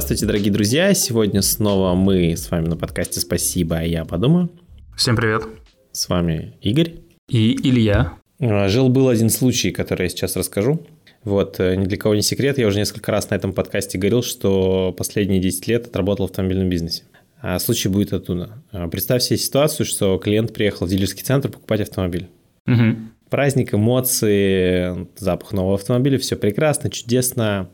Здравствуйте, дорогие друзья! Сегодня снова мы с вами на подкасте «Спасибо, а я подумаю». Всем привет! С вами Игорь. И Илья. А, жил-был один случай, который я сейчас расскажу. Вот, э, ни для кого не секрет, я уже несколько раз на этом подкасте говорил, что последние 10 лет отработал в автомобильном бизнесе. А случай будет оттуда. А, представь себе ситуацию, что клиент приехал в дилерский центр покупать автомобиль. Угу. Праздник, эмоции, запах нового автомобиля, все прекрасно, чудесно.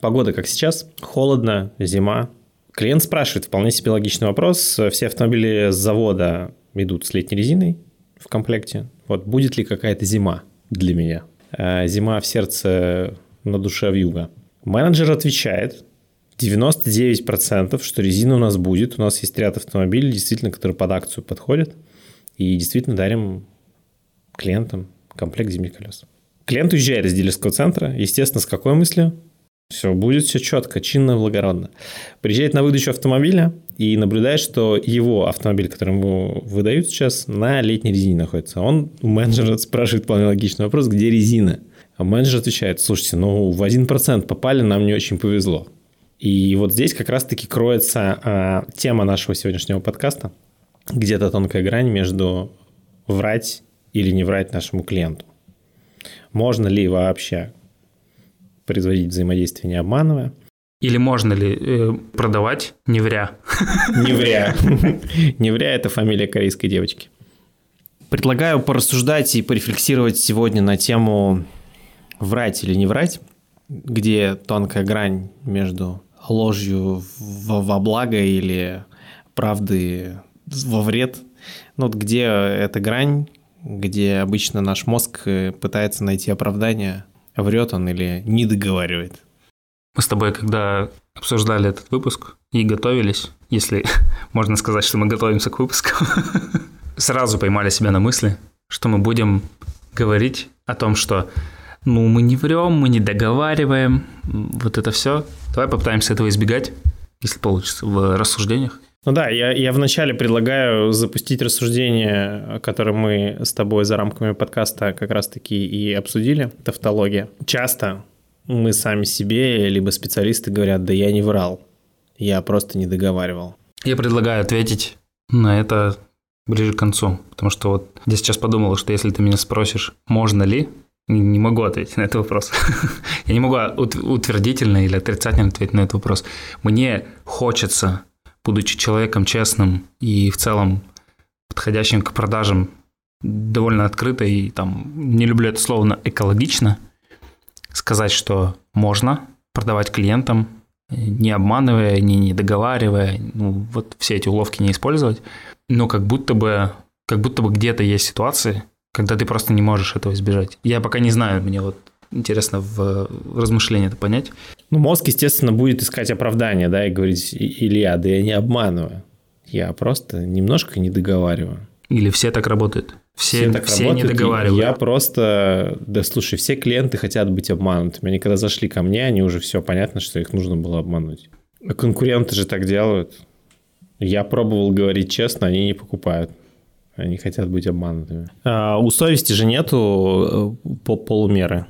Погода как сейчас, холодно, зима. Клиент спрашивает вполне себе логичный вопрос. Все автомобили с завода идут с летней резиной в комплекте. Вот будет ли какая-то зима для меня? А, зима в сердце, на душе в юга. Менеджер отвечает, 99%, что резина у нас будет. У нас есть ряд автомобилей, действительно, которые под акцию подходят. И действительно дарим клиентам комплект зимних колес. Клиент уезжает из дилерского центра, естественно, с какой мыслью? Все, будет все четко, чинно, благородно. Приезжает на выдачу автомобиля и наблюдает, что его автомобиль, который ему выдают сейчас, на летней резине находится. Он у менеджера спрашивает вполне логичный вопрос, где резина? А менеджер отвечает, слушайте, ну в 1% попали, нам не очень повезло. И вот здесь как раз-таки кроется а, тема нашего сегодняшнего подкаста. Где-то тонкая грань между врать или не врать нашему клиенту. Можно ли вообще производить взаимодействие, не обманывая. Или можно ли э, продавать не вря? Не вря. Не вря – это фамилия корейской девочки. Предлагаю порассуждать и порефлексировать сегодня на тему врать или не врать, где тонкая грань между ложью во, во благо или правды во вред. Ну, вот где эта грань, где обычно наш мозг э, пытается найти оправдание врет он или не договаривает. Мы с тобой, когда обсуждали этот выпуск и готовились, если можно сказать, что мы готовимся к выпуску, сразу поймали себя на мысли, что мы будем говорить о том, что ну, мы не врем, мы не договариваем, вот это все. Давай попытаемся этого избегать, если получится, в рассуждениях. Ну да, я, я вначале предлагаю запустить рассуждение, которое мы с тобой за рамками подкаста как раз-таки и обсудили, тавтология. Часто мы сами себе, либо специалисты говорят, да я не врал, я просто не договаривал. Я предлагаю ответить на это ближе к концу, потому что вот я сейчас подумал, что если ты меня спросишь, можно ли, не могу ответить на этот вопрос. Я не могу утвердительно или отрицательно ответить на этот вопрос. Мне хочется будучи человеком честным и в целом подходящим к продажам довольно открыто и там, не люблю это слово, но экологично, сказать, что можно продавать клиентам, не обманывая, не, не договаривая, ну, вот все эти уловки не использовать, но как будто бы, как будто бы где-то есть ситуации, когда ты просто не можешь этого избежать. Я пока не знаю, мне вот интересно в размышление это понять. Ну, мозг, естественно, будет искать оправдание, да, и говорить, Илья, да я не обманываю, я просто немножко не договариваю. Или все так работают? Все, все, так все работают, не договаривают. Я просто, да слушай, все клиенты хотят быть обманутыми. Они когда зашли ко мне, они уже все понятно, что их нужно было обмануть. А конкуренты же так делают. Я пробовал говорить честно, они не покупают. Они хотят быть обманутыми. А, у совести же нету э, полумеры.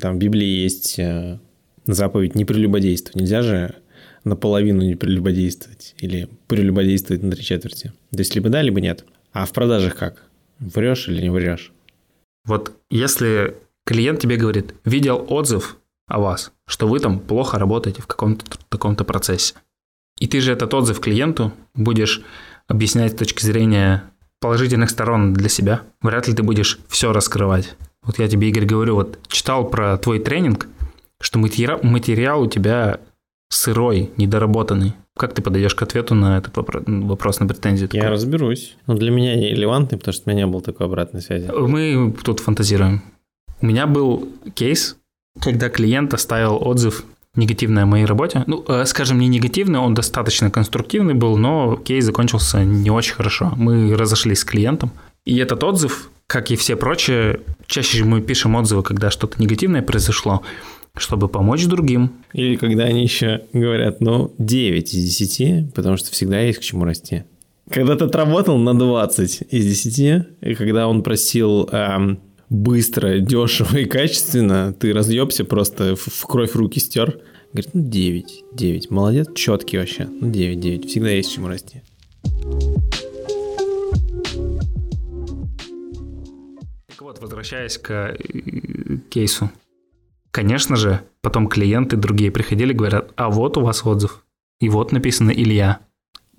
Там в Библии есть э, заповедь «не прелюбодействуй». Нельзя же наполовину не прелюбодействовать или прелюбодействовать на три четверти. То есть либо да, либо нет. А в продажах как? Врешь или не врешь? Вот если клиент тебе говорит, видел отзыв о вас, что вы там плохо работаете в каком-то таком-то процессе, и ты же этот отзыв клиенту будешь объяснять с точки зрения положительных сторон для себя, вряд ли ты будешь все раскрывать. Вот я тебе, Игорь, говорю, вот читал про твой тренинг, что материал, у тебя сырой, недоработанный. Как ты подойдешь к ответу на этот вопрос, на претензию? Я разберусь. Но для меня не релевантный, потому что у меня не было такой обратной связи. Мы тут фантазируем. У меня был кейс, когда клиент оставил отзыв негативный о моей работе. Ну, э, скажем, не негативный, он достаточно конструктивный был, но кейс закончился не очень хорошо. Мы разошлись с клиентом. И этот отзыв как и все прочие, чаще мы пишем отзывы, когда что-то негативное произошло, чтобы помочь другим. Или когда они еще говорят, ну, 9 из 10, потому что всегда есть к чему расти. Когда ты отработал на 20 из 10, и когда он просил эм, быстро, дешево и качественно, ты разъебся просто в кровь руки стер, Говорит, ну 9, 9. Молодец, четкий вообще. Ну 9, 9. Всегда есть чему расти. Так вот, возвращаясь к э, кейсу. Конечно же, потом клиенты другие приходили, говорят, а вот у вас отзыв. И вот написано Илья.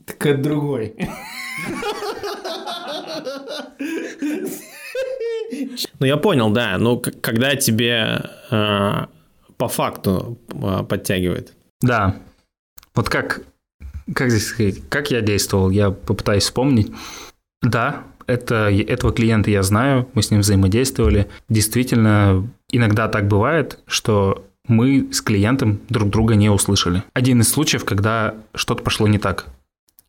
Так это другой. Ну, я понял, да. Ну, когда тебе э, по факту э, подтягивает. Да. Вот как, как здесь сказать, как я действовал, я попытаюсь вспомнить. Да, это, этого клиента я знаю, мы с ним взаимодействовали. Действительно, иногда так бывает, что мы с клиентом друг друга не услышали. Один из случаев, когда что-то пошло не так.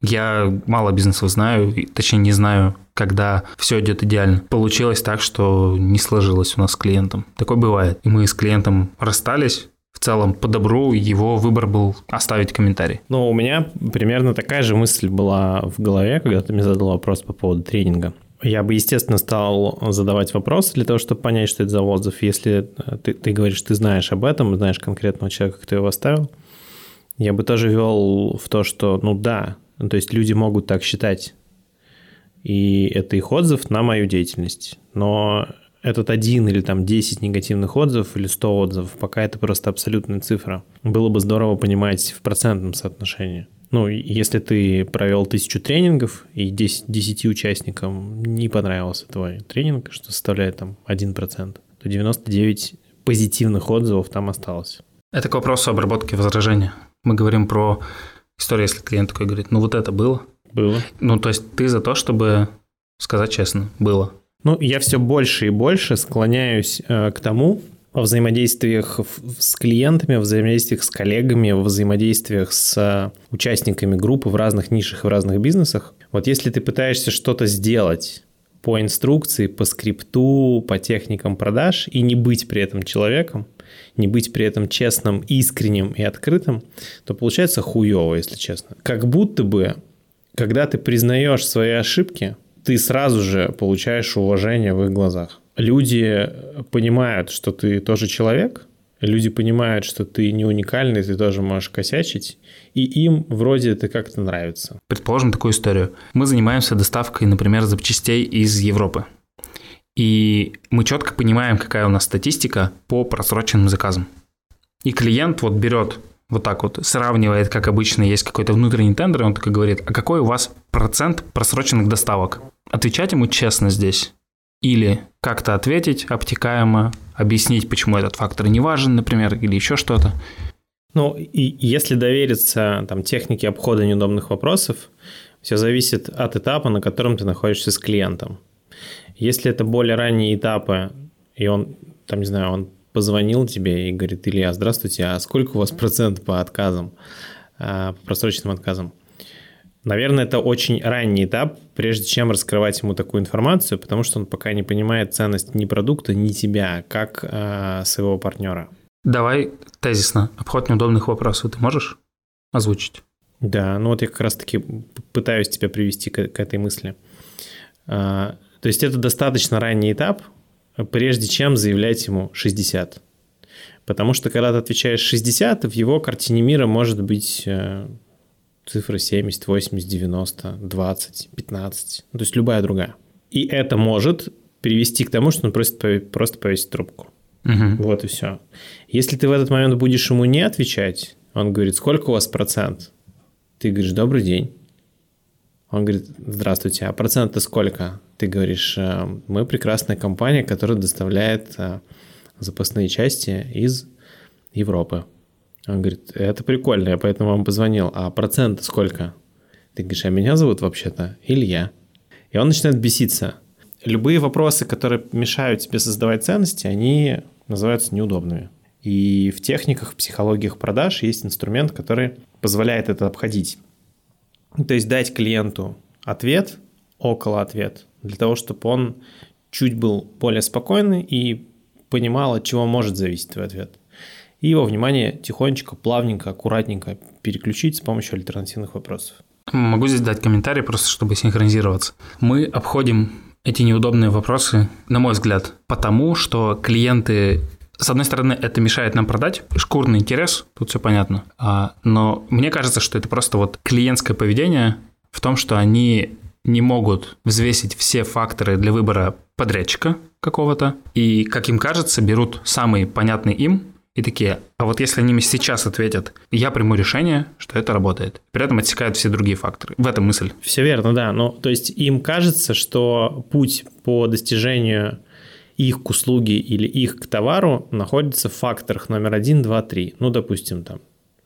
Я мало бизнесов знаю, точнее не знаю, когда все идет идеально. Получилось так, что не сложилось у нас с клиентом. Такое бывает. И мы с клиентом расстались, в целом по добру его выбор был оставить комментарий. Ну, у меня примерно такая же мысль была в голове, когда ты мне задал вопрос по поводу тренинга. Я бы, естественно, стал задавать вопросы для того, чтобы понять, что это за отзыв. Если ты, ты говоришь, ты знаешь об этом, знаешь конкретного человека, кто его оставил, я бы тоже вел в то, что, ну да, то есть люди могут так считать, и это их отзыв на мою деятельность. Но этот один или там 10 негативных отзывов или 100 отзывов, пока это просто абсолютная цифра. Было бы здорово понимать в процентном соотношении. Ну, если ты провел тысячу тренингов, и 10, 10 участникам не понравился твой тренинг, что составляет там 1%, то 99 позитивных отзывов там осталось. Это к вопросу обработки возражения. Мы говорим про историю, если клиент такой говорит, ну вот это было. Было. Ну, то есть ты за то, чтобы сказать честно, было. Ну, я все больше и больше склоняюсь э, к тому, во взаимодействиях с клиентами, во взаимодействиях с коллегами, во взаимодействиях с э, участниками группы в разных нишах и в разных бизнесах. Вот если ты пытаешься что-то сделать по инструкции, по скрипту, по техникам продаж и не быть при этом человеком, не быть при этом честным, искренним и открытым, то получается хуево, если честно. Как будто бы, когда ты признаешь свои ошибки, ты сразу же получаешь уважение в их глазах. Люди понимают, что ты тоже человек, люди понимают, что ты не уникальный, ты тоже можешь косячить, и им вроде это как-то нравится. Предположим такую историю. Мы занимаемся доставкой, например, запчастей из Европы. И мы четко понимаем, какая у нас статистика по просроченным заказам. И клиент вот берет вот так вот сравнивает, как обычно есть какой-то внутренний тендер, и он такой говорит, а какой у вас процент просроченных доставок? Отвечать ему честно здесь. Или как-то ответить обтекаемо, объяснить, почему этот фактор не важен, например, или еще что-то. Ну, и если довериться там, технике обхода неудобных вопросов, все зависит от этапа, на котором ты находишься с клиентом. Если это более ранние этапы, и он, там, не знаю, он позвонил тебе и говорит, Илья, здравствуйте, а сколько у вас процент по отказам, а, по просроченным отказам? Наверное, это очень ранний этап, прежде чем раскрывать ему такую информацию, потому что он пока не понимает ценность ни продукта, ни тебя, как э, своего партнера. Давай тезисно. Обход неудобных вопросов ты можешь озвучить? Да, ну вот я как раз-таки пытаюсь тебя привести к, к этой мысли. А, то есть это достаточно ранний этап, прежде чем заявлять ему 60. Потому что когда ты отвечаешь 60, в его картине мира может быть цифра 70, 80, 90, 20, 15, ну, то есть любая другая. И это может привести к тому, что он просит просто повесить трубку. Угу. Вот и все. Если ты в этот момент будешь ему не отвечать, он говорит, сколько у вас процент? Ты говоришь, добрый день. Он говорит, здравствуйте, а процент-то сколько? Ты говоришь, «Э, мы прекрасная компания, которая доставляет э, запасные части из Европы. Он говорит, это прикольно, я поэтому вам позвонил. А процент сколько? Ты говоришь, а меня зовут вообще-то Илья. И он начинает беситься. Любые вопросы, которые мешают тебе создавать ценности, они называются неудобными. И в техниках, в психологиях продаж есть инструмент, который позволяет это обходить. То есть дать клиенту ответ, около ответ, для того, чтобы он чуть был более спокойный и понимал, от чего может зависеть твой ответ. И его внимание тихонечко, плавненько, аккуратненько переключить с помощью альтернативных вопросов. Могу здесь дать комментарий, просто чтобы синхронизироваться. Мы обходим эти неудобные вопросы, на мой взгляд, потому что клиенты с одной стороны, это мешает нам продать, шкурный интерес, тут все понятно. А, но мне кажется, что это просто вот клиентское поведение в том, что они не могут взвесить все факторы для выбора подрядчика какого-то, и, как им кажется, берут самый понятный им и такие, а вот если они мне сейчас ответят, я приму решение, что это работает. При этом отсекают все другие факторы. В этом мысль. Все верно, да. Ну, то есть им кажется, что путь по достижению их к услуге или их к товару находится в факторах номер один, два, три. Ну, допустим, там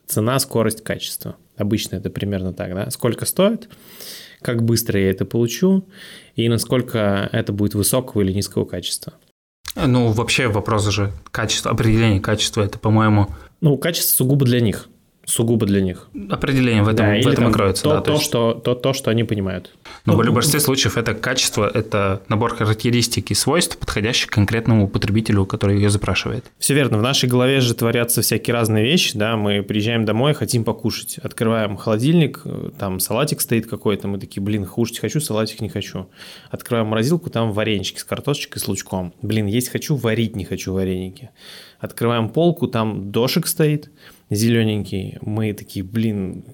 цена, скорость, качество. Обычно это примерно так, да? Сколько стоит, как быстро я это получу и насколько это будет высокого или низкого качества. Ну, вообще вопрос же качества, определение качества, это, по-моему... Ну, качество сугубо для них сугубо для них. Определение в этом, да, в этом и кроется. То, да, то, есть... что, то, то, что они понимают. Но ну, в большинстве случаев это качество, это набор характеристик и свойств, подходящих конкретному потребителю, который ее запрашивает. Все верно. В нашей голове же творятся всякие разные вещи. Да? Мы приезжаем домой, хотим покушать. Открываем холодильник, там салатик стоит какой-то. Мы такие, блин, кушать хочу, салатик не хочу. Открываем морозилку, там варенички с картошечкой, с лучком. Блин, есть хочу, варить не хочу вареники. Открываем полку, там дошик стоит зелененький. Мы такие, блин,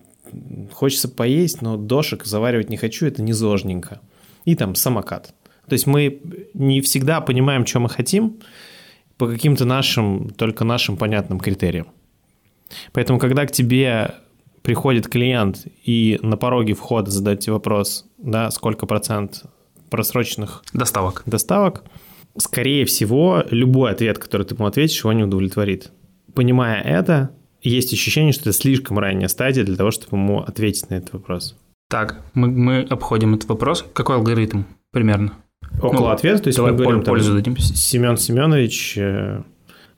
хочется поесть, но дошек заваривать не хочу, это не зожненько. И там самокат. То есть мы не всегда понимаем, что мы хотим по каким-то нашим, только нашим понятным критериям. Поэтому, когда к тебе приходит клиент и на пороге входа задает тебе вопрос, да, сколько процент просроченных доставок, доставок скорее всего, любой ответ, который ты ему ответишь, его не удовлетворит. Понимая это, есть ощущение, что это слишком ранняя стадия для того, чтобы ему ответить на этот вопрос. Так, мы, мы обходим этот вопрос. Какой алгоритм примерно? Около ну, ответа, то есть мы говорим, там, дадим. Семен Семенович, э,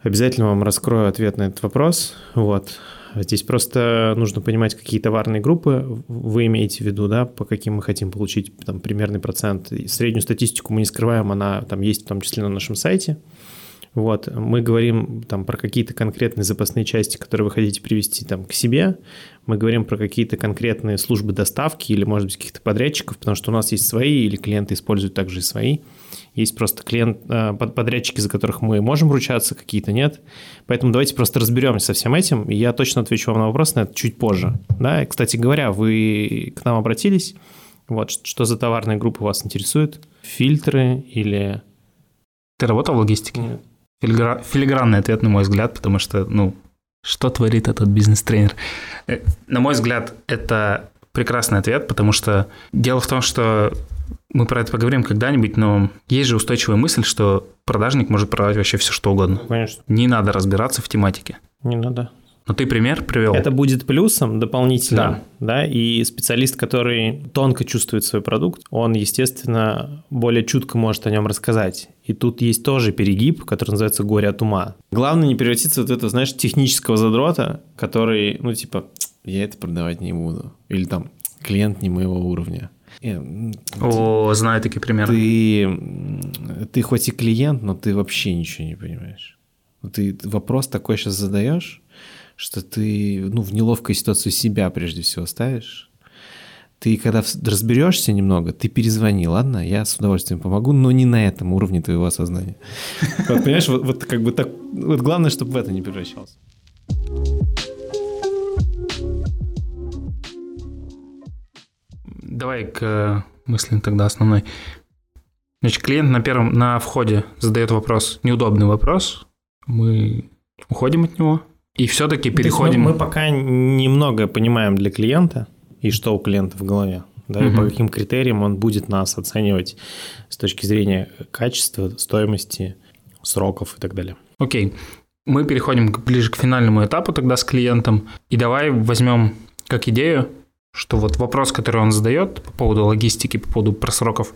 обязательно вам раскрою ответ на этот вопрос. Вот. Здесь просто нужно понимать, какие товарные группы вы имеете в виду, да, по каким мы хотим получить там примерный процент. Среднюю статистику мы не скрываем, она там есть в том числе на нашем сайте. Вот, мы говорим там про какие-то конкретные запасные части, которые вы хотите привести там к себе. Мы говорим про какие-то конкретные службы доставки или, может быть, каких-то подрядчиков, потому что у нас есть свои или клиенты используют также и свои. Есть просто клиент, э, подрядчики, за которых мы можем ручаться, какие-то нет. Поэтому давайте просто разберемся со всем этим, и я точно отвечу вам на вопрос на это чуть позже. Да, и, кстати говоря, вы к нам обратились. Вот, что за товарные группы вас интересуют? Фильтры или... Ты работал в логистике? Нет. Филигра... Филигранный ответ, на мой взгляд, потому что, ну, что творит этот бизнес-тренер? Э, на мой взгляд, это прекрасный ответ, потому что дело в том, что мы про это поговорим когда-нибудь, но есть же устойчивая мысль, что продажник может продавать вообще все, что угодно. Конечно. Не надо разбираться в тематике. Не надо. Но ты пример привел. Это будет плюсом дополнительно, да. да, и специалист, который тонко чувствует свой продукт, он, естественно, более чутко может о нем рассказать. И тут есть тоже перегиб, который называется горе от ума. Главное не превратиться в это, знаешь, технического задрота, который, ну, типа, я это продавать не буду. Или там, клиент не моего уровня. Э, О, знаю такие примеры. Ты, ты хоть и клиент, но ты вообще ничего не понимаешь. Ты вопрос такой сейчас задаешь, что ты ну, в неловкую ситуацию себя прежде всего ставишь. Ты когда разберешься немного, ты перезвони, ладно? Я с удовольствием помогу, но не на этом уровне твоего сознания. Вот, понимаешь, вот, вот как бы так... Вот главное, чтобы в это не превращался. Давай к мысли тогда основной. Значит, клиент на первом, на входе задает вопрос, неудобный вопрос, мы уходим от него, и все-таки переходим... Мы, мы пока немного понимаем для клиента и что у клиента в голове. Да, угу. и по каким критериям он будет нас оценивать с точки зрения качества, стоимости, сроков и так далее. Окей. Мы переходим ближе к финальному этапу тогда с клиентом. И давай возьмем как идею, что вот вопрос, который он задает по поводу логистики, по поводу просроков,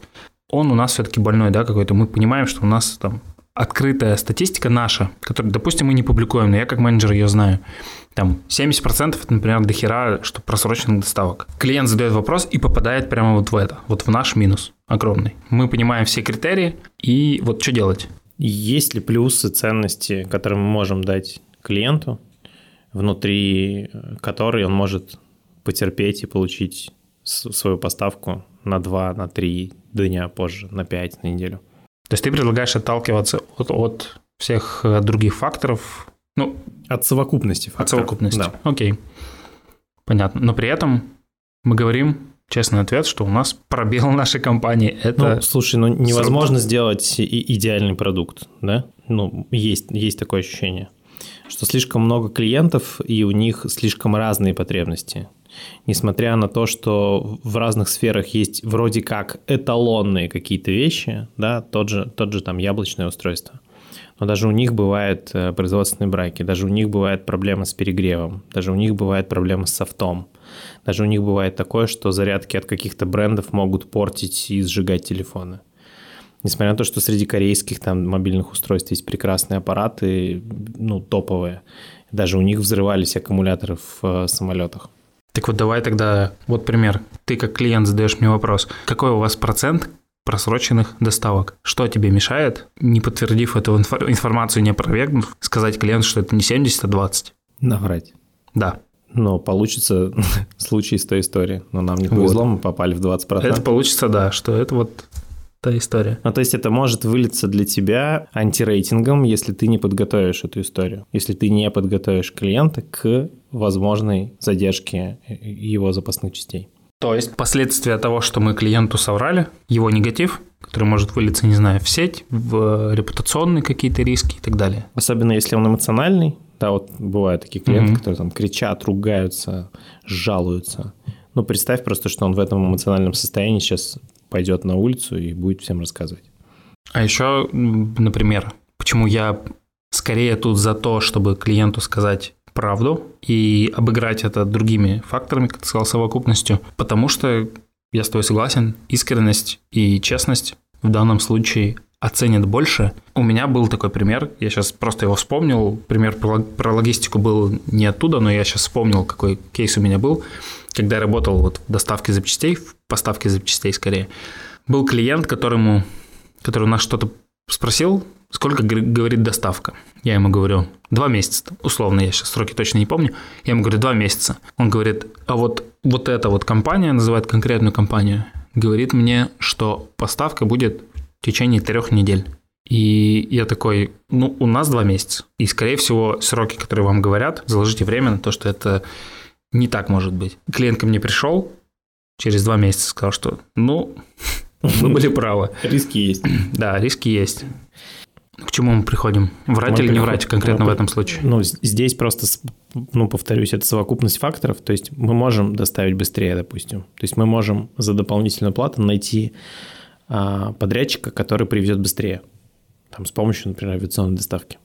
он у нас все-таки больной, да, какой-то. Мы понимаем, что у нас там открытая статистика наша, которую, допустим, мы не публикуем, но я как менеджер ее знаю. Там 70% это, например, дохера, что просроченных доставок. Клиент задает вопрос и попадает прямо вот в это, вот в наш минус огромный. Мы понимаем все критерии, и вот что делать? Есть ли плюсы, ценности, которые мы можем дать клиенту, внутри которой он может потерпеть и получить свою поставку на 2, на 3 дня позже, на 5, на неделю? То есть ты предлагаешь отталкиваться от, от всех э, других факторов. Ну, от совокупности факторов. От совокупности, да. окей. Понятно. Но при этом мы говорим честный ответ, что у нас пробел нашей компании. Это... Ну, слушай, ну невозможно сделать и идеальный продукт, да? Ну, есть, есть такое ощущение, что слишком много клиентов, и у них слишком разные потребности. Несмотря на то, что в разных сферах есть вроде как эталонные какие-то вещи, да, тот же, тот же там яблочное устройство – но даже у них бывают э, производственные браки, даже у них бывает проблема с перегревом, даже у них бывает проблема с софтом. Даже у них бывает такое, что зарядки от каких-то брендов могут портить и сжигать телефоны. Несмотря на то, что среди корейских там мобильных устройств есть прекрасные аппараты, ну, топовые. Даже у них взрывались аккумуляторы в э, самолетах. Так вот давай тогда, вот пример. Ты как клиент задаешь мне вопрос. Какой у вас процент просроченных доставок. Что тебе мешает, не подтвердив эту информацию, не опровергнув, сказать клиенту, что это не 70, а 20? Наврать. Да. Но получится случай из той истории. Но нам не повезло, вот. мы попали в 20%. Это получится, да, что это вот та история. Ну, то есть это может вылиться для тебя антирейтингом, если ты не подготовишь эту историю. Если ты не подготовишь клиента к возможной задержке его запасных частей. То есть последствия того, что мы клиенту соврали, его негатив, который может вылиться, не знаю, в сеть, в репутационные какие-то риски и так далее. Особенно если он эмоциональный. Да, вот бывают такие клиенты, mm-hmm. которые там кричат, ругаются, жалуются. Ну, представь просто, что он в этом эмоциональном состоянии сейчас пойдет на улицу и будет всем рассказывать. А еще, например, почему я скорее тут за то, чтобы клиенту сказать правду и обыграть это другими факторами, как ты сказал, совокупностью, потому что я с тобой согласен, искренность и честность в данном случае оценят больше. У меня был такой пример, я сейчас просто его вспомнил. Пример про логистику был не оттуда, но я сейчас вспомнил, какой кейс у меня был. Когда я работал вот в доставке запчастей, в поставке запчастей скорее, был клиент, которому, который у нас что-то спросил, сколько говорит доставка. Я ему говорю, два месяца, условно, я сейчас сроки точно не помню. Я ему говорю, два месяца. Он говорит, а вот, вот эта вот компания, называет конкретную компанию, говорит мне, что поставка будет в течение трех недель. И я такой, ну, у нас два месяца. И, скорее всего, сроки, которые вам говорят, заложите время на то, что это не так может быть. Клиент ко мне пришел, через два месяца сказал, что, ну, мы были правы. Риски есть. Да, риски есть. К чему мы приходим? Врать мы или не врать конкретно мы, в этом случае? Ну, здесь просто, ну, повторюсь, это совокупность факторов. То есть мы можем доставить быстрее, допустим. То есть мы можем за дополнительную плату найти а, подрядчика, который привезет быстрее. Там, с помощью, например, авиационной доставки.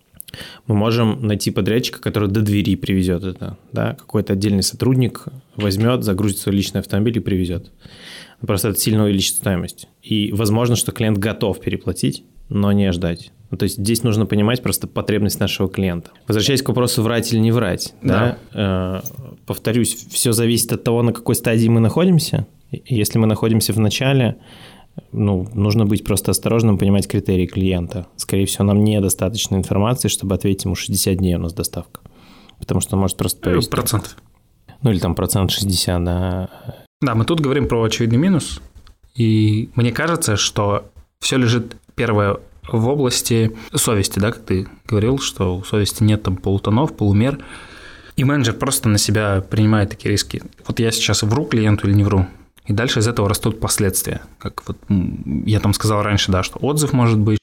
Мы можем найти подрядчика, который до двери привезет это. Да? Какой-то отдельный сотрудник возьмет, загрузит свой личный автомобиль и привезет. Просто это сильно увеличит стоимость. И возможно, что клиент готов переплатить, но не ждать. Ну, то есть здесь нужно понимать просто потребность нашего клиента. Возвращаясь к вопросу, врать или не врать. Да. Да? Э, повторюсь, все зависит от того, на какой стадии мы находимся. Если мы находимся в начале, ну, нужно быть просто осторожным, понимать критерии клиента. Скорее всего, нам недостаточно информации, чтобы ответить ему 60 дней у нас доставка. Потому что он может просто повесить. Процент. Ну, или там процент 60, да. Да, мы тут говорим про очевидный минус. И мне кажется, что все лежит первое в области совести, да, как ты говорил, что у совести нет там полутонов, полумер, и менеджер просто на себя принимает такие риски. Вот я сейчас вру клиенту или не вру, и дальше из этого растут последствия. Как вот я там сказал раньше, да, что отзыв может быть.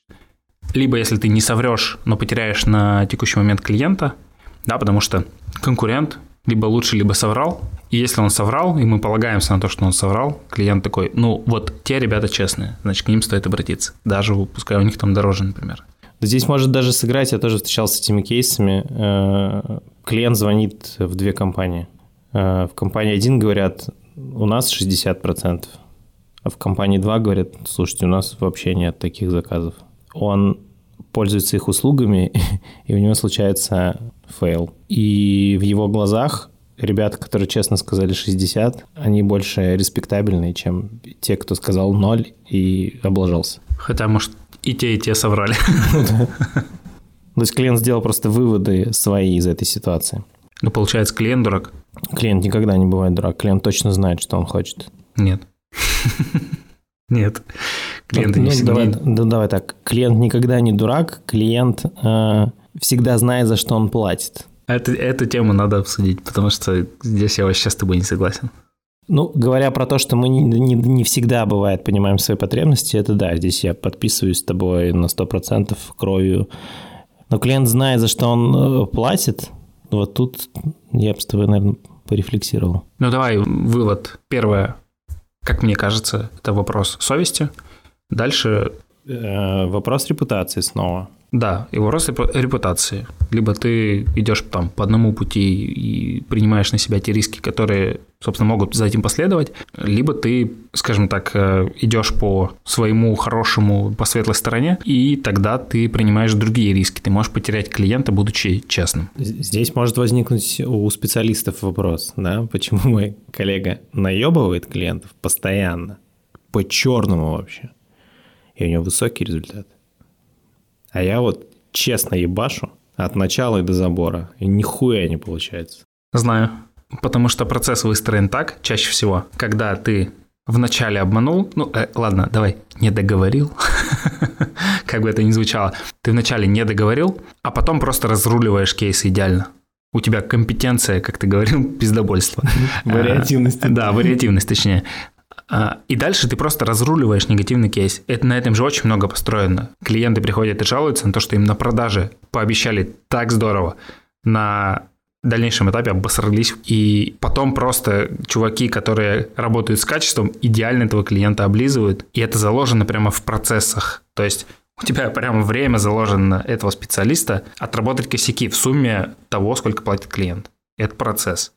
Либо если ты не соврешь, но потеряешь на текущий момент клиента, да, потому что конкурент либо лучше, либо соврал. И если он соврал, и мы полагаемся на то, что он соврал, клиент такой, ну вот те ребята честные, значит, к ним стоит обратиться. Даже пускай у них там дороже, например. Здесь может даже сыграть, я тоже встречался с этими кейсами. Э, клиент звонит в две компании. Э, в компании один говорят, у нас 60%, а в компании 2 говорят, слушайте, у нас вообще нет таких заказов. Он пользуется их услугами, и у него случается fail. И в его глазах ребята, которые честно сказали 60, они больше респектабельные, чем те, кто сказал 0 и облажался. Хотя, может, и те, и те соврали. То есть клиент сделал просто выводы свои из этой ситуации. Ну, получается, клиент дурак? Клиент никогда не бывает дурак. Клиент точно знает, что он хочет. Нет. Нет. Клиенты ну, не всегда... давай, да, давай так. Клиент никогда не дурак, клиент э, всегда знает, за что он платит. Это, эту тему надо обсудить, потому что здесь я вообще с тобой не согласен. Ну, говоря про то, что мы не, не, не всегда, бывает, понимаем свои потребности, это да, здесь я подписываюсь с тобой на 100% кровью. Но клиент знает, за что он э, платит, вот тут я бы с тобой, наверное, порефлексировал. Ну, давай вывод. Первое, как мне кажется, это вопрос совести. Дальше... Э, вопрос репутации снова. Да, и вопрос репутации. Либо ты идешь там по одному пути и принимаешь на себя те риски, которые, собственно, могут за этим последовать, либо ты, скажем так, э, идешь по своему хорошему, по светлой стороне, и тогда ты принимаешь другие риски. Ты можешь потерять клиента, будучи честным. Здесь может возникнуть у специалистов вопрос, да, почему мой коллега наебывает клиентов постоянно, по-черному вообще, и у него высокий результат. А я вот честно ебашу от начала и до забора, и нихуя не получается. Знаю. Потому что процесс выстроен так, чаще всего, когда ты вначале обманул, ну э, ладно, давай, не договорил, как бы это ни звучало, ты вначале не договорил, а потом просто разруливаешь кейс идеально. У тебя компетенция, как ты говорил, пиздобольство. Вариативность. Да, вариативность, точнее. А, и дальше ты просто разруливаешь негативный кейс. Это на этом же очень много построено. Клиенты приходят и жалуются на то, что им на продаже пообещали так здорово, на дальнейшем этапе обосрались. И потом просто чуваки, которые работают с качеством, идеально этого клиента облизывают. И это заложено прямо в процессах. То есть у тебя прямо время заложено этого специалиста отработать косяки в сумме того, сколько платит клиент. Это процесс.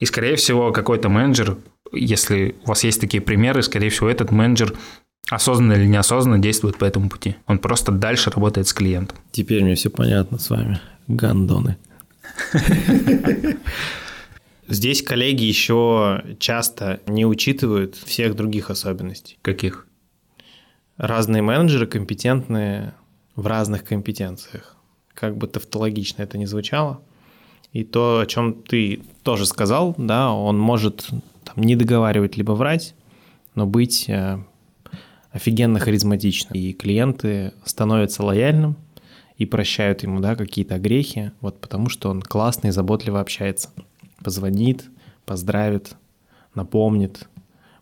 И, скорее всего, какой-то менеджер если у вас есть такие примеры, скорее всего, этот менеджер осознанно или неосознанно действует по этому пути. Он просто дальше работает с клиентом. Теперь мне все понятно с вами. Гандоны. Здесь коллеги еще часто не учитывают всех других особенностей. Каких? Разные менеджеры компетентные в разных компетенциях. Как бы тавтологично это ни звучало. И то, о чем ты тоже сказал, да, он может там, не договаривать либо врать, но быть э, офигенно харизматичным. И клиенты становятся лояльным и прощают ему да, какие-то грехи, вот потому что он классно и заботливо общается. Позвонит, поздравит, напомнит,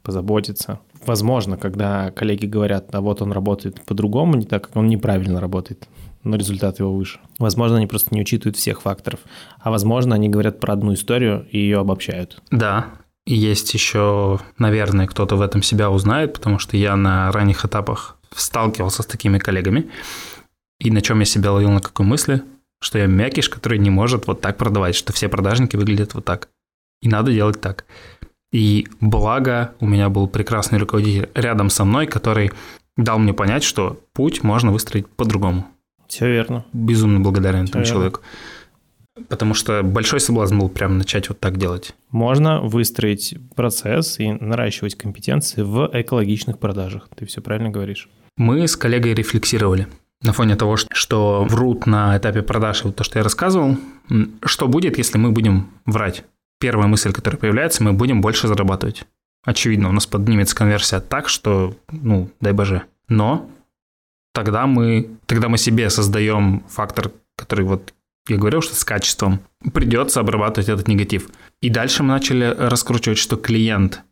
позаботится. Возможно, когда коллеги говорят, а вот он работает по-другому, не так, как он неправильно работает, но результат его выше. Возможно, они просто не учитывают всех факторов. А возможно, они говорят про одну историю и ее обобщают. Да, есть еще, наверное, кто-то в этом себя узнает, потому что я на ранних этапах сталкивался с такими коллегами. И на чем я себя ловил, на какой мысли? Что я мякиш, который не может вот так продавать, что все продажники выглядят вот так. И надо делать так. И благо у меня был прекрасный руководитель рядом со мной, который дал мне понять, что путь можно выстроить по-другому. Все верно. Безумно благодарен этому человеку. Потому что большой соблазн был прям начать вот так делать. Можно выстроить процесс и наращивать компетенции в экологичных продажах. Ты все правильно говоришь. Мы с коллегой рефлексировали на фоне того, что врут на этапе продаж, вот то, что я рассказывал. Что будет, если мы будем врать? Первая мысль, которая появляется, мы будем больше зарабатывать. Очевидно, у нас поднимется конверсия так, что, ну, дай боже. Но тогда мы, тогда мы себе создаем фактор, который вот я говорил, что с качеством придется обрабатывать этот негатив. И дальше мы начали раскручивать, что клиент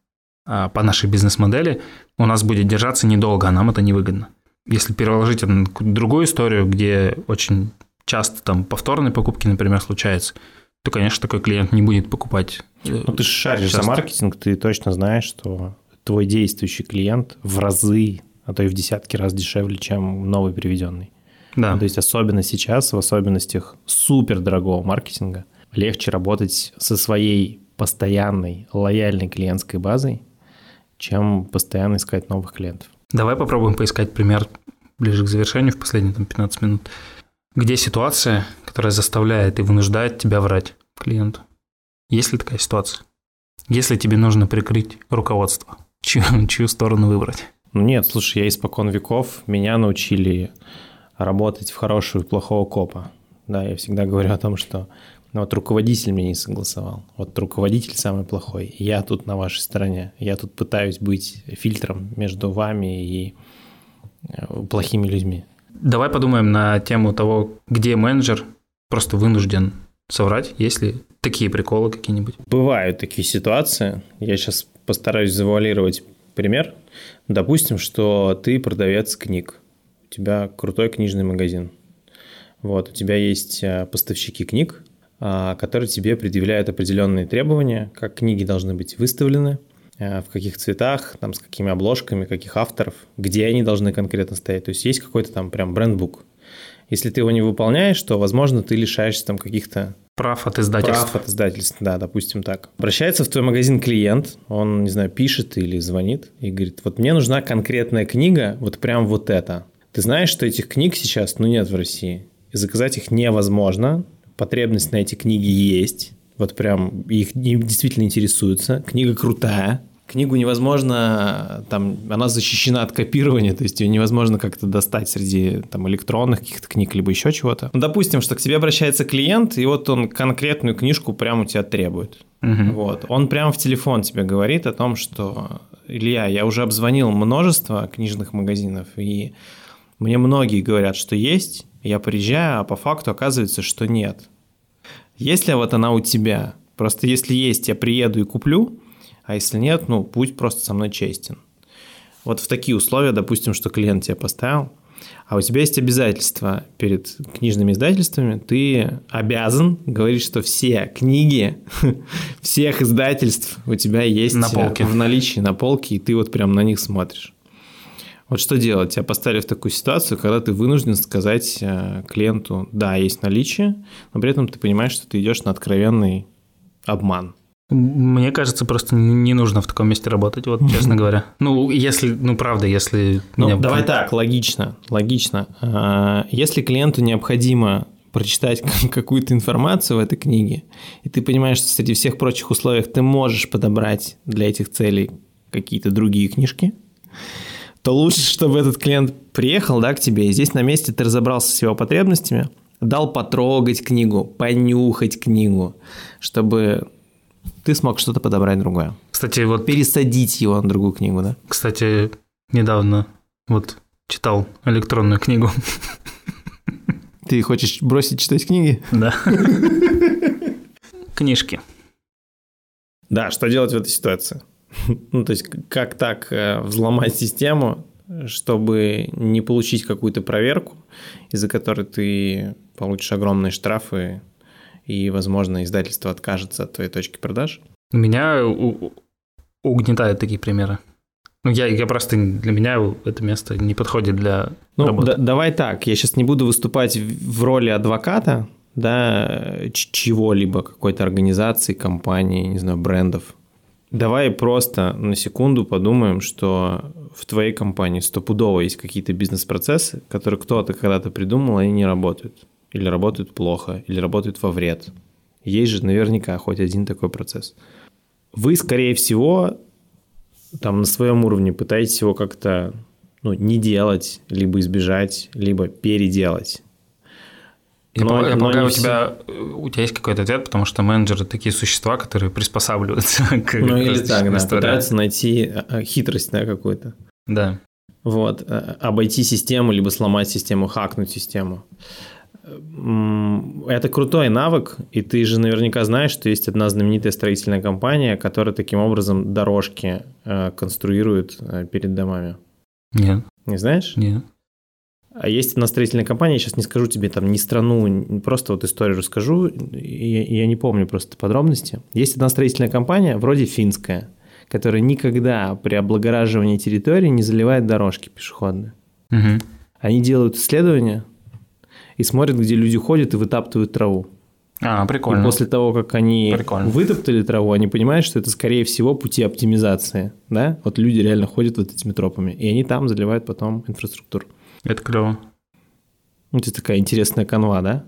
а, по нашей бизнес-модели у нас будет держаться недолго, а нам это невыгодно. Если переложить это на другую историю, где очень часто там повторные покупки, например, случаются, то, конечно, такой клиент не будет покупать. Э, ну, ты шаришь часто. за маркетинг, ты точно знаешь, что твой действующий клиент в разы, а то и в десятки раз дешевле, чем новый приведенный. Да. Ну, то есть особенно сейчас, в особенностях супер дорогого маркетинга, легче работать со своей постоянной, лояльной клиентской базой, чем постоянно искать новых клиентов. Давай попробуем поискать пример ближе к завершению в последние там, 15 минут. Где ситуация, которая заставляет и вынуждает тебя врать клиенту? Есть ли такая ситуация? Если тебе нужно прикрыть руководство, чью, чью сторону выбрать? Ну нет, слушай, я испокон веков, меня научили работать в хорошего и плохого копа. Да, я всегда говорю о том, что ну, вот руководитель мне не согласовал. Вот руководитель самый плохой. Я тут на вашей стороне. Я тут пытаюсь быть фильтром между вами и э, плохими людьми. Давай подумаем на тему того, где менеджер просто вынужден соврать, если такие приколы какие-нибудь. Бывают такие ситуации. Я сейчас постараюсь завуалировать пример. Допустим, что ты продавец книг. У тебя крутой книжный магазин. Вот, у тебя есть э, поставщики книг, а, которые тебе предъявляют определенные требования, как книги должны быть выставлены, э, в каких цветах, там, с какими обложками, каких авторов, где они должны конкретно стоять. То есть есть какой-то там прям брендбук. Если ты его не выполняешь, то, возможно, ты лишаешься там каких-то Прав от издательств. Прав от издательств, да, допустим так. Обращается в твой магазин клиент, он, не знаю, пишет или звонит и говорит, вот мне нужна конкретная книга, вот прям вот это. Ты знаешь, что этих книг сейчас, ну, нет в России. И заказать их невозможно, потребность на эти книги есть, вот прям их действительно интересуются. Книга крутая, Книгу невозможно, там, она защищена от копирования, то есть ее невозможно как-то достать среди там, электронных каких-то книг, либо еще чего-то. Ну, допустим, что к тебе обращается клиент, и вот он конкретную книжку прямо у тебя требует. Угу. Вот. Он прямо в телефон тебе говорит о том, что Илья, я уже обзвонил множество книжных магазинов, и мне многие говорят, что есть, я приезжаю, а по факту оказывается, что нет. Если вот она у тебя, просто если есть, я приеду и куплю, а если нет, ну, будь просто со мной честен. Вот в такие условия, допустим, что клиент тебя поставил, а у тебя есть обязательства перед книжными издательствами, ты обязан говорить, что все книги всех издательств у тебя есть на полке. в наличии на полке, и ты вот прям на них смотришь. Вот что делать? Тебя поставили в такую ситуацию, когда ты вынужден сказать э, клиенту, да, есть наличие, но при этом ты понимаешь, что ты идешь на откровенный обман. Мне кажется, просто не нужно в таком месте работать, вот честно говоря. Ну, если, ну, правда, если... Ну, меня... давай так, логично, логично. А, если клиенту необходимо прочитать какую-то информацию в этой книге, и ты понимаешь, что среди всех прочих условиях ты можешь подобрать для этих целей какие-то другие книжки, то лучше, чтобы этот клиент приехал да, к тебе, и здесь на месте ты разобрался с его потребностями, дал потрогать книгу, понюхать книгу, чтобы ты смог что-то подобрать другое. Кстати, вот... Пересадить его на другую книгу, да? Кстати, недавно вот читал электронную книгу. Ты хочешь бросить читать книги? Да. Книжки. Да, что делать в этой ситуации? Ну, то есть, как так э, взломать систему, чтобы не получить какую-то проверку, из-за которой ты получишь огромные штрафы и, возможно, издательство откажется от твоей точки продаж? Меня угнетают такие примеры. Ну, я, я просто, для меня это место не подходит для ну, работы. Да, давай так, я сейчас не буду выступать в роли адвоката, да, чего-либо, какой-то организации, компании, не знаю, брендов. Давай просто на секунду подумаем, что в твоей компании стопудово есть какие-то бизнес-процессы, которые кто-то когда-то придумал, и они не работают или работают плохо, или работают во вред. Есть же наверняка хоть один такой процесс. Вы, скорее всего, там на своем уровне пытаетесь его как-то ну, не делать, либо избежать, либо переделать. Я, но, я полагаю, у тебя, у тебя есть какой-то ответ, потому что менеджеры такие существа, которые приспосабливаются к Ну или так, да, пытаются найти а, а, хитрость да, какую-то. Да. Вот, обойти систему, либо сломать систему, хакнуть систему это крутой навык, и ты же наверняка знаешь, что есть одна знаменитая строительная компания, которая таким образом дорожки э, конструирует э, перед домами. Нет. Не знаешь? Нет. А есть одна строительная компания, я сейчас не скажу тебе там ни страну, просто вот историю расскажу, я, я не помню просто подробности. Есть одна строительная компания, вроде финская, которая никогда при облагораживании территории не заливает дорожки пешеходные. Угу. Они делают исследования, и смотрят, где люди ходят и вытаптывают траву. А, прикольно. И после того, как они прикольно. вытоптали траву, они понимают, что это, скорее всего, пути оптимизации. Да? Вот люди реально ходят вот этими тропами, и они там заливают потом инфраструктуру. Это клево. Ну, это такая интересная канва, да?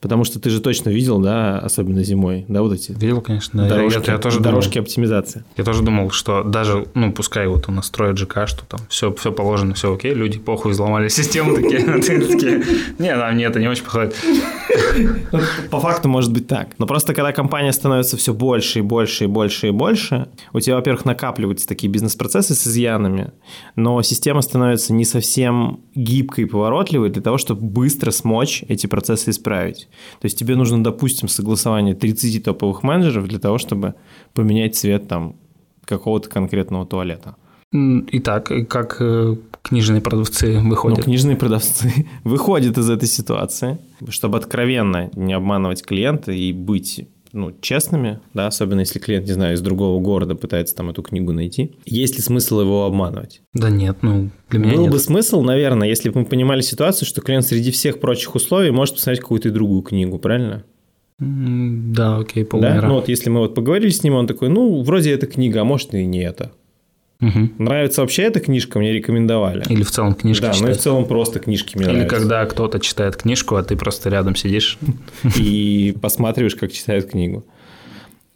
Потому что ты же точно видел, да, особенно зимой, да, вот эти Видел, конечно. Дорожки, я, я тоже дорожки думал, оптимизации. Я тоже думал, что даже, ну, пускай вот у нас строят ЖК, что там все, все положено, все окей, люди похуй взломали систему такие, не, нам нет, это не очень подходит. По факту может быть так. Но просто когда компания становится все больше и больше и больше и больше, у тебя, во-первых, накапливаются такие бизнес-процессы с изъянами, но система становится не совсем гибкой и поворотливой для того, чтобы быстро смочь эти процессы исправить. То есть тебе нужно, допустим, согласование 30 топовых менеджеров для того, чтобы поменять цвет там какого-то конкретного туалета. Итак, как э, книжные продавцы выходят? Ну, книжные продавцы выходят из этой ситуации, чтобы откровенно не обманывать клиента и быть ну, честными, да, особенно если клиент, не знаю, из другого города пытается там эту книгу найти. Есть ли смысл его обманывать? Да нет, ну, для меня Был нет. бы смысл, наверное, если бы мы понимали ситуацию, что клиент среди всех прочих условий может посмотреть какую-то другую книгу, правильно? Да, окей, полмира. Да? Ну вот если мы вот поговорили с ним, он такой, ну, вроде эта книга, а может и не это. Угу. Нравится вообще эта книжка, мне рекомендовали. Или в целом книжки Да, читать. ну и в целом просто книжки мне Или нравятся. когда кто-то читает книжку, а ты просто рядом сидишь. И посматриваешь, как читают книгу.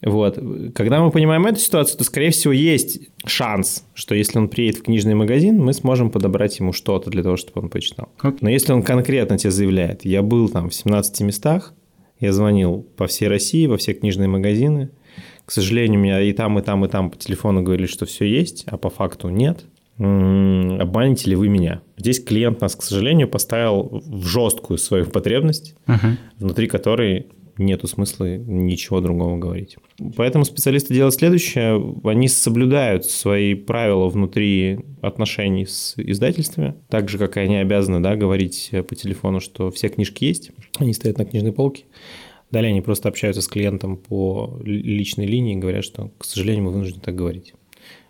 Вот. Когда мы понимаем эту ситуацию, то, скорее всего, есть шанс, что если он приедет в книжный магазин, мы сможем подобрать ему что-то для того, чтобы он почитал. Окей. Но если он конкретно тебе заявляет, я был там в 17 местах, я звонил по всей России, во все книжные магазины, к сожалению, меня и там, и там, и там по телефону говорили, что все есть, а по факту нет. М, Обманете ли вы меня? Здесь клиент нас, к сожалению, поставил в жесткую свою потребность, Мгм. внутри которой нету смысла ничего другого говорить. Поэтому специалисты делают следующее. Они соблюдают свои правила внутри отношений с издательствами, так же, как и они обязаны да, говорить по телефону, что все книжки есть, они стоят на книжной полке. Далее они просто общаются с клиентом по ли- личной линии и говорят, что, к сожалению, мы вынуждены так говорить.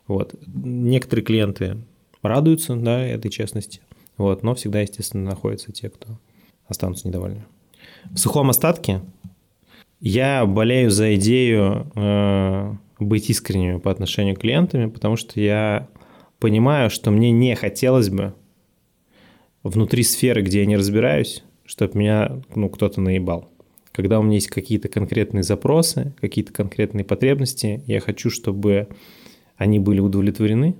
Вот. Некоторые клиенты радуются да, этой честности, вот, но всегда, естественно, находятся те, кто останутся недовольны. В сухом остатке я болею за идею э, быть искренними по отношению к клиентам, потому что я понимаю, что мне не хотелось бы внутри сферы, где я не разбираюсь, чтобы меня ну, кто-то наебал. Когда у меня есть какие-то конкретные запросы, какие-то конкретные потребности, я хочу, чтобы они были удовлетворены.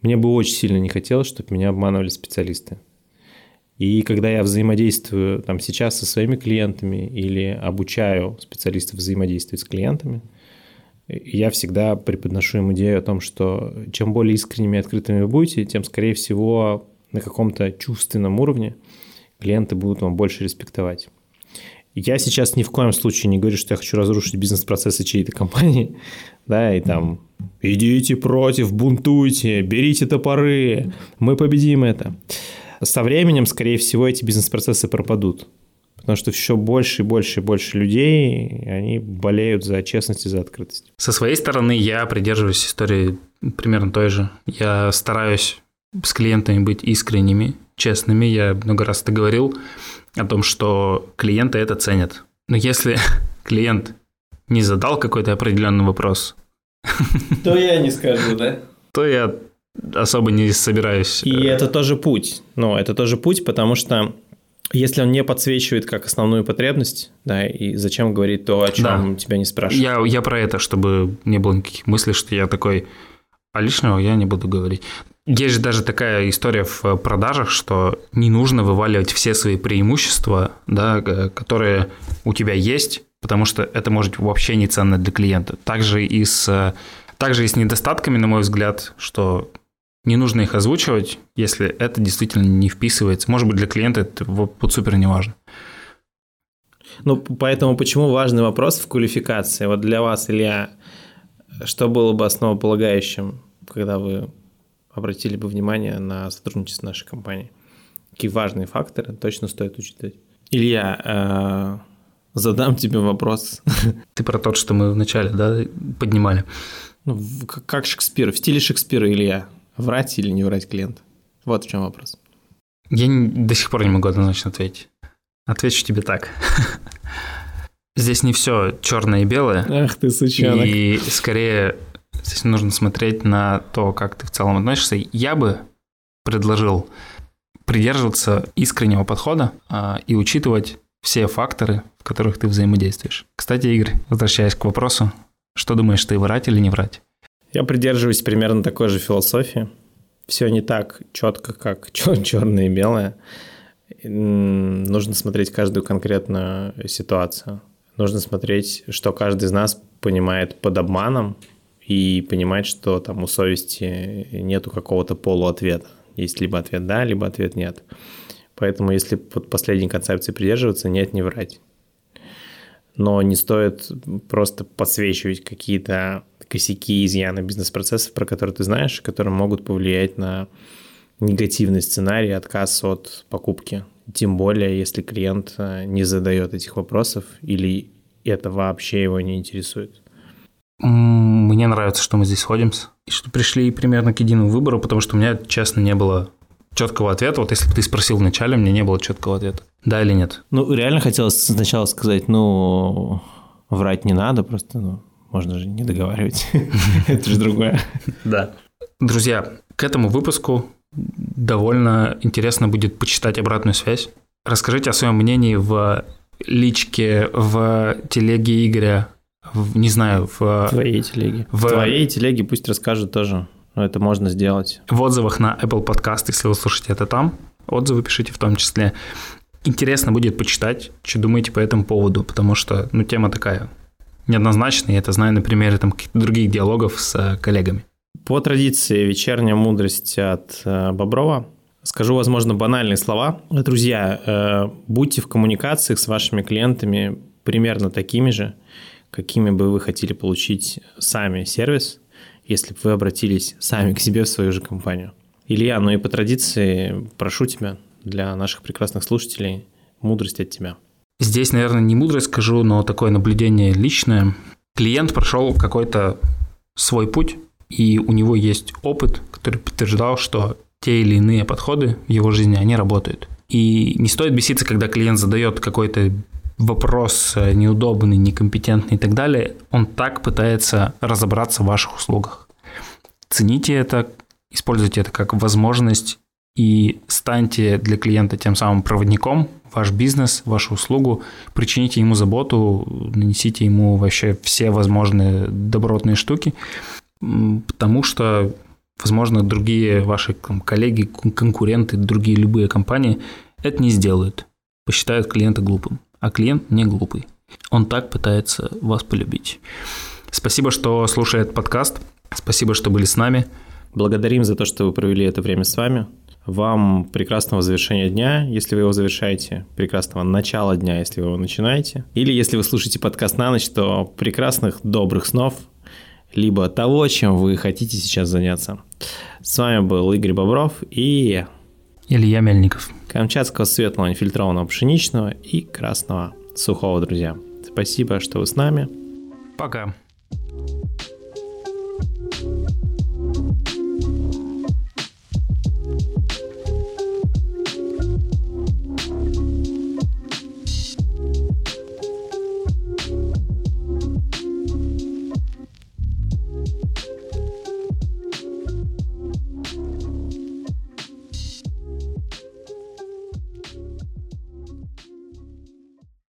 Мне бы очень сильно не хотелось, чтобы меня обманывали специалисты. И когда я взаимодействую там сейчас со своими клиентами или обучаю специалистов взаимодействовать с клиентами, я всегда преподношу им идею о том, что чем более искренними и открытыми вы будете, тем, скорее всего, на каком-то чувственном уровне клиенты будут вам больше респектовать. Я сейчас ни в коем случае не говорю, что я хочу разрушить бизнес-процессы чьей-то компании, да, и там идите против, бунтуйте, берите топоры, мы победим это. Со временем, скорее всего, эти бизнес-процессы пропадут, потому что все больше и больше и больше людей, они болеют за честность и за открытость. Со своей стороны я придерживаюсь истории примерно той же. Я стараюсь с клиентами быть искренними, честными. Я много раз это говорил о том, что клиенты это ценят. Но если клиент не задал какой-то определенный вопрос, То я не скажу, да? то я особо не собираюсь. И это тоже путь. Ну, это тоже путь, потому что если он не подсвечивает как основную потребность, да, и зачем говорить то, о чем Да. тебя не спрашивают. Я, я про это, чтобы не было никаких мыслей, что я такой, а лишнего я не буду говорить. Есть же даже такая история в продажах, что не нужно вываливать все свои преимущества, да, которые у тебя есть, потому что это может вообще не ценно для клиента. Также и с, также и с недостатками, на мой взгляд, что не нужно их озвучивать, если это действительно не вписывается. Может быть, для клиента это вот супер неважно. Ну, поэтому почему важный вопрос в квалификации? Вот для вас, Илья, что было бы основополагающим, когда вы обратили бы внимание на сотрудничество нашей компанией? Какие важные факторы точно стоит учитывать? Илья, э, задам тебе вопрос. Ты про тот, что мы вначале да, поднимали. Ну, как Шекспир, в стиле Шекспира, Илья, врать или не врать клиент? Вот в чем вопрос. Я не- до сих пор не могу однозначно ответить. Отвечу тебе так. Здесь не все черное и белое. Ах ты, сучонок. И скорее здесь нужно смотреть на то, как ты в целом относишься. Я бы предложил придерживаться искреннего подхода а, и учитывать все факторы, в которых ты взаимодействуешь. Кстати, Игорь, возвращаясь к вопросу, что думаешь, ты врать или не врать? Я придерживаюсь примерно такой же философии. Все не так четко, как черное и белое. нужно смотреть каждую конкретную ситуацию. Нужно смотреть, что каждый из нас понимает под обманом и понимать, что там у совести нету какого-то полуответа. Есть либо ответ «да», либо ответ «нет». Поэтому если под последней концепции придерживаться, нет, не врать. Но не стоит просто подсвечивать какие-то косяки, изъяны бизнес-процессов, про которые ты знаешь, которые могут повлиять на негативный сценарий, отказ от покупки. Тем более, если клиент э, не задает этих вопросов или это вообще его не интересует. Мне нравится, что мы здесь сходимся, и что пришли примерно к единому выбору, потому что у меня, честно, не было четкого ответа. Вот если бы ты спросил вначале, мне не было четкого ответа. Да или нет? Ну, реально хотелось сначала сказать, ну, врать не надо, просто, ну, можно же не договаривать. Это же другое. Да. Друзья, к этому выпуску довольно интересно будет почитать обратную связь. Расскажите о своем мнении в личке, в телеге Игоря, в, не знаю, в... Твоей телеге. В твоей телеге пусть расскажут тоже. Это можно сделать. В отзывах на Apple Podcast, если вы слушаете это там, отзывы пишите в том числе. Интересно будет почитать, что думаете по этому поводу, потому что, ну, тема такая неоднозначная, я это знаю на примере там других диалогов с э, коллегами. По традиции вечерняя мудрость от э, Боброва. Скажу, возможно, банальные слова. Друзья, э, будьте в коммуникациях с вашими клиентами примерно такими же, какими бы вы хотели получить сами сервис, если бы вы обратились сами к себе в свою же компанию. Илья, ну и по традиции прошу тебя для наших прекрасных слушателей мудрость от тебя. Здесь, наверное, не мудрость скажу, но такое наблюдение личное. Клиент прошел какой-то свой путь, и у него есть опыт, который подтверждал, что те или иные подходы в его жизни, они работают. И не стоит беситься, когда клиент задает какой-то вопрос э, неудобный, некомпетентный и так далее. Он так пытается разобраться в ваших услугах. Цените это, используйте это как возможность и станьте для клиента тем самым проводником, ваш бизнес, вашу услугу, причините ему заботу, нанесите ему вообще все возможные добротные штуки, потому что, возможно, другие ваши коллеги, конкуренты, другие любые компании это не сделают, посчитают клиента глупым, а клиент не глупый. Он так пытается вас полюбить. Спасибо, что слушает подкаст. Спасибо, что были с нами. Благодарим за то, что вы провели это время с вами. Вам прекрасного завершения дня, если вы его завершаете, прекрасного начала дня, если вы его начинаете. Или если вы слушаете подкаст на ночь, то прекрасных добрых снов, либо того, чем вы хотите сейчас заняться. С вами был Игорь Бобров и... Илья Мельников. Камчатского светлого нефильтрованного пшеничного и красного сухого, друзья. Спасибо, что вы с нами. Пока.